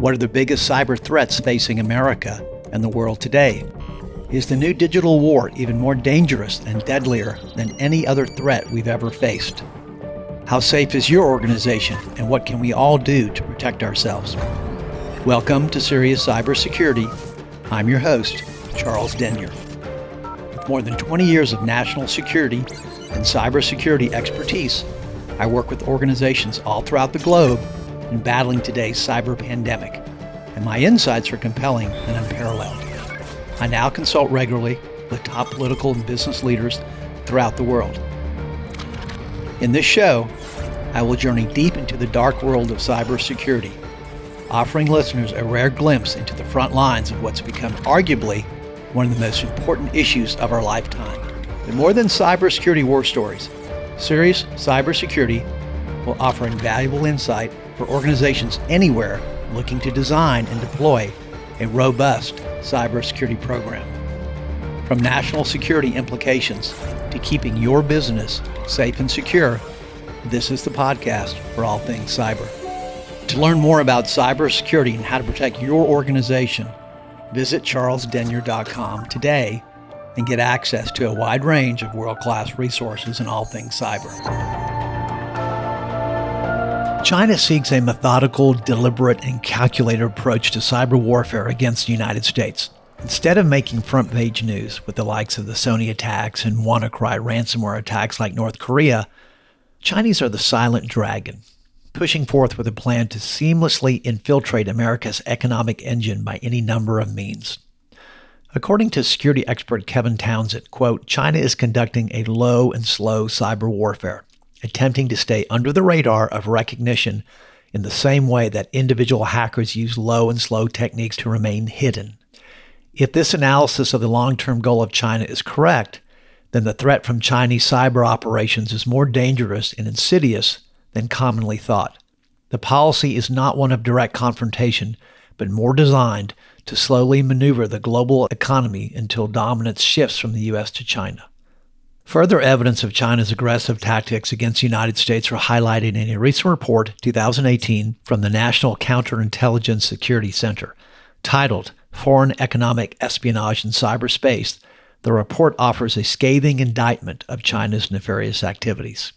What are the biggest cyber threats facing America and the world today? Is the new digital war even more dangerous and deadlier than any other threat we've ever faced? How safe is your organization, and what can we all do to protect ourselves? Welcome to Serious Cybersecurity. I'm your host, Charles Denyer. With more than 20 years of national security and cybersecurity expertise, I work with organizations all throughout the globe in battling today's cyber pandemic, and my insights are compelling and unparalleled. I now consult regularly with top political and business leaders throughout the world. In this show, I will journey deep into the dark world of cybersecurity, offering listeners a rare glimpse into the front lines of what's become arguably one of the most important issues of our lifetime. But more than cybersecurity war stories, Serious Cybersecurity will offer invaluable insight for organizations anywhere looking to design and deploy a robust cybersecurity program. From national security implications to keeping your business safe and secure, this is the podcast for all things cyber. To learn more about cybersecurity and how to protect your organization, visit charlesdenyer.com today and get access to a wide range of world class resources in all things cyber. China seeks a methodical, deliberate, and calculated approach to cyber warfare against the United States. Instead of making front page news with the likes of the Sony attacks and WannaCry ransomware attacks like North Korea, Chinese are the silent dragon, pushing forth with a plan to seamlessly infiltrate America's economic engine by any number of means. According to security expert Kevin Townsend, quote, China is conducting a low and slow cyber warfare, attempting to stay under the radar of recognition in the same way that individual hackers use low and slow techniques to remain hidden. If this analysis of the long term goal of China is correct, then the threat from Chinese cyber operations is more dangerous and insidious than commonly thought. The policy is not one of direct confrontation, but more designed to slowly maneuver the global economy until dominance shifts from the U.S. to China. Further evidence of China's aggressive tactics against the United States are highlighted in a recent report, 2018, from the National Counterintelligence Security Center, titled Foreign Economic Espionage in Cyberspace. The report offers a scathing indictment of China's nefarious activities.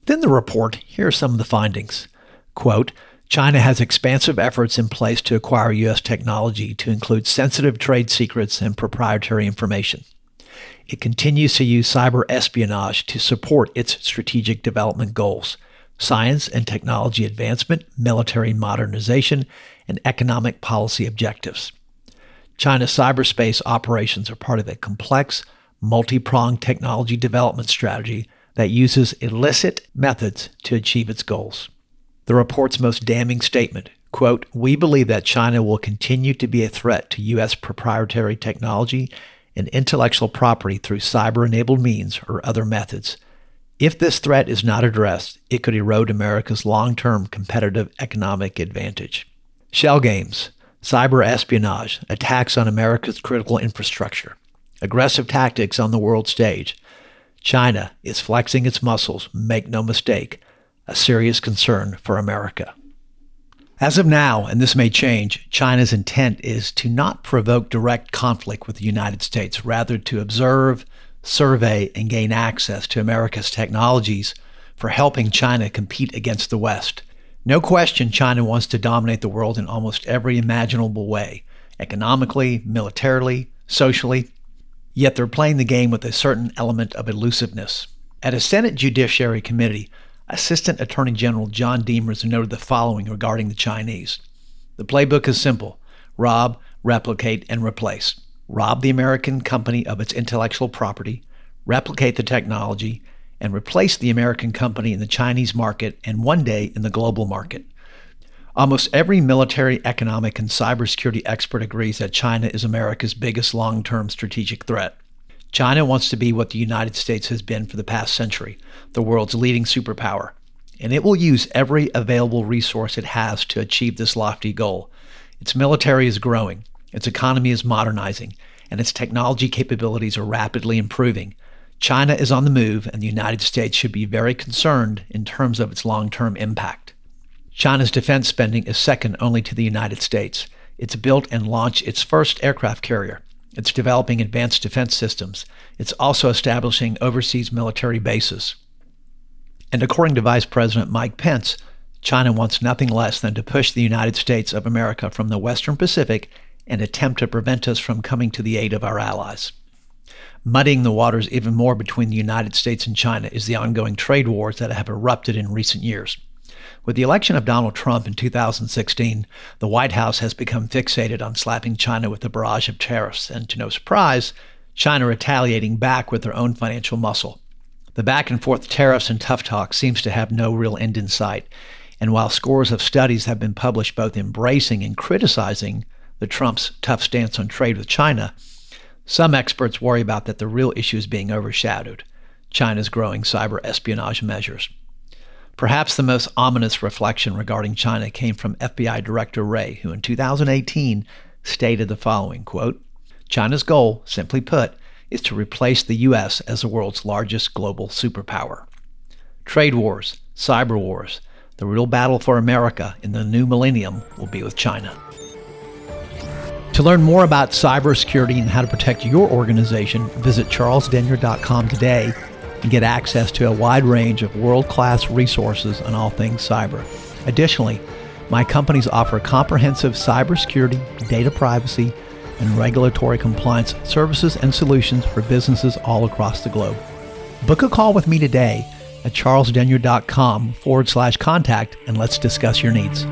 Within the report, here are some of the findings. Quote, China has expansive efforts in place to acquire U.S. technology to include sensitive trade secrets and proprietary information. It continues to use cyber espionage to support its strategic development goals science and technology advancement, military modernization, and economic policy objectives. China's cyberspace operations are part of a complex, multi pronged technology development strategy that uses illicit methods to achieve its goals the report's most damning statement quote we believe that china will continue to be a threat to u.s proprietary technology and intellectual property through cyber enabled means or other methods. If this threat is not addressed it could erode america's long-term competitive economic advantage. Shell games cyber espionage attacks on america's critical infrastructure aggressive tactics on the world stage. China is flexing its muscles make no mistake a serious concern for America. As of now, and this may change, China's intent is to not provoke direct conflict with the United States, rather to observe, survey, and gain access to America's technologies for helping China compete against the West. No question, China wants to dominate the world in almost every imaginable way economically, militarily, socially. Yet they're playing the game with a certain element of elusiveness. At a Senate Judiciary Committee, Assistant Attorney General John Demers noted the following regarding the Chinese. The playbook is simple rob, replicate, and replace. Rob the American company of its intellectual property, replicate the technology, and replace the American company in the Chinese market and one day in the global market. Almost every military, economic, and cybersecurity expert agrees that China is America's biggest long term strategic threat. China wants to be what the United States has been for the past century the world's leading superpower, and it will use every available resource it has to achieve this lofty goal. Its military is growing, its economy is modernizing, and its technology capabilities are rapidly improving. China is on the move, and the United States should be very concerned in terms of its long term impact. China's defense spending is second only to the United States. It's built and launched its first aircraft carrier. It's developing advanced defense systems. It's also establishing overseas military bases. And according to Vice President Mike Pence, China wants nothing less than to push the United States of America from the Western Pacific and attempt to prevent us from coming to the aid of our allies. Muddying the waters even more between the United States and China is the ongoing trade wars that have erupted in recent years. With the election of Donald Trump in 2016, the White House has become fixated on slapping China with a barrage of tariffs, and to no surprise, China retaliating back with their own financial muscle. The back and forth tariffs and tough talk seems to have no real end in sight, and while scores of studies have been published both embracing and criticizing the Trump's tough stance on trade with China, some experts worry about that the real issue is being overshadowed China's growing cyber espionage measures. Perhaps the most ominous reflection regarding China came from FBI Director Wray, who in 2018 stated the following quote, China's goal, simply put, is to replace the U.S. as the world's largest global superpower. Trade wars, cyber wars, the real battle for America in the new millennium will be with China. To learn more about cybersecurity and how to protect your organization, visit charlesdenyer.com today and get access to a wide range of world class resources on all things cyber. Additionally, my companies offer comprehensive cybersecurity, data privacy, and regulatory compliance services and solutions for businesses all across the globe. Book a call with me today at charlesdenyer.com forward slash contact and let's discuss your needs.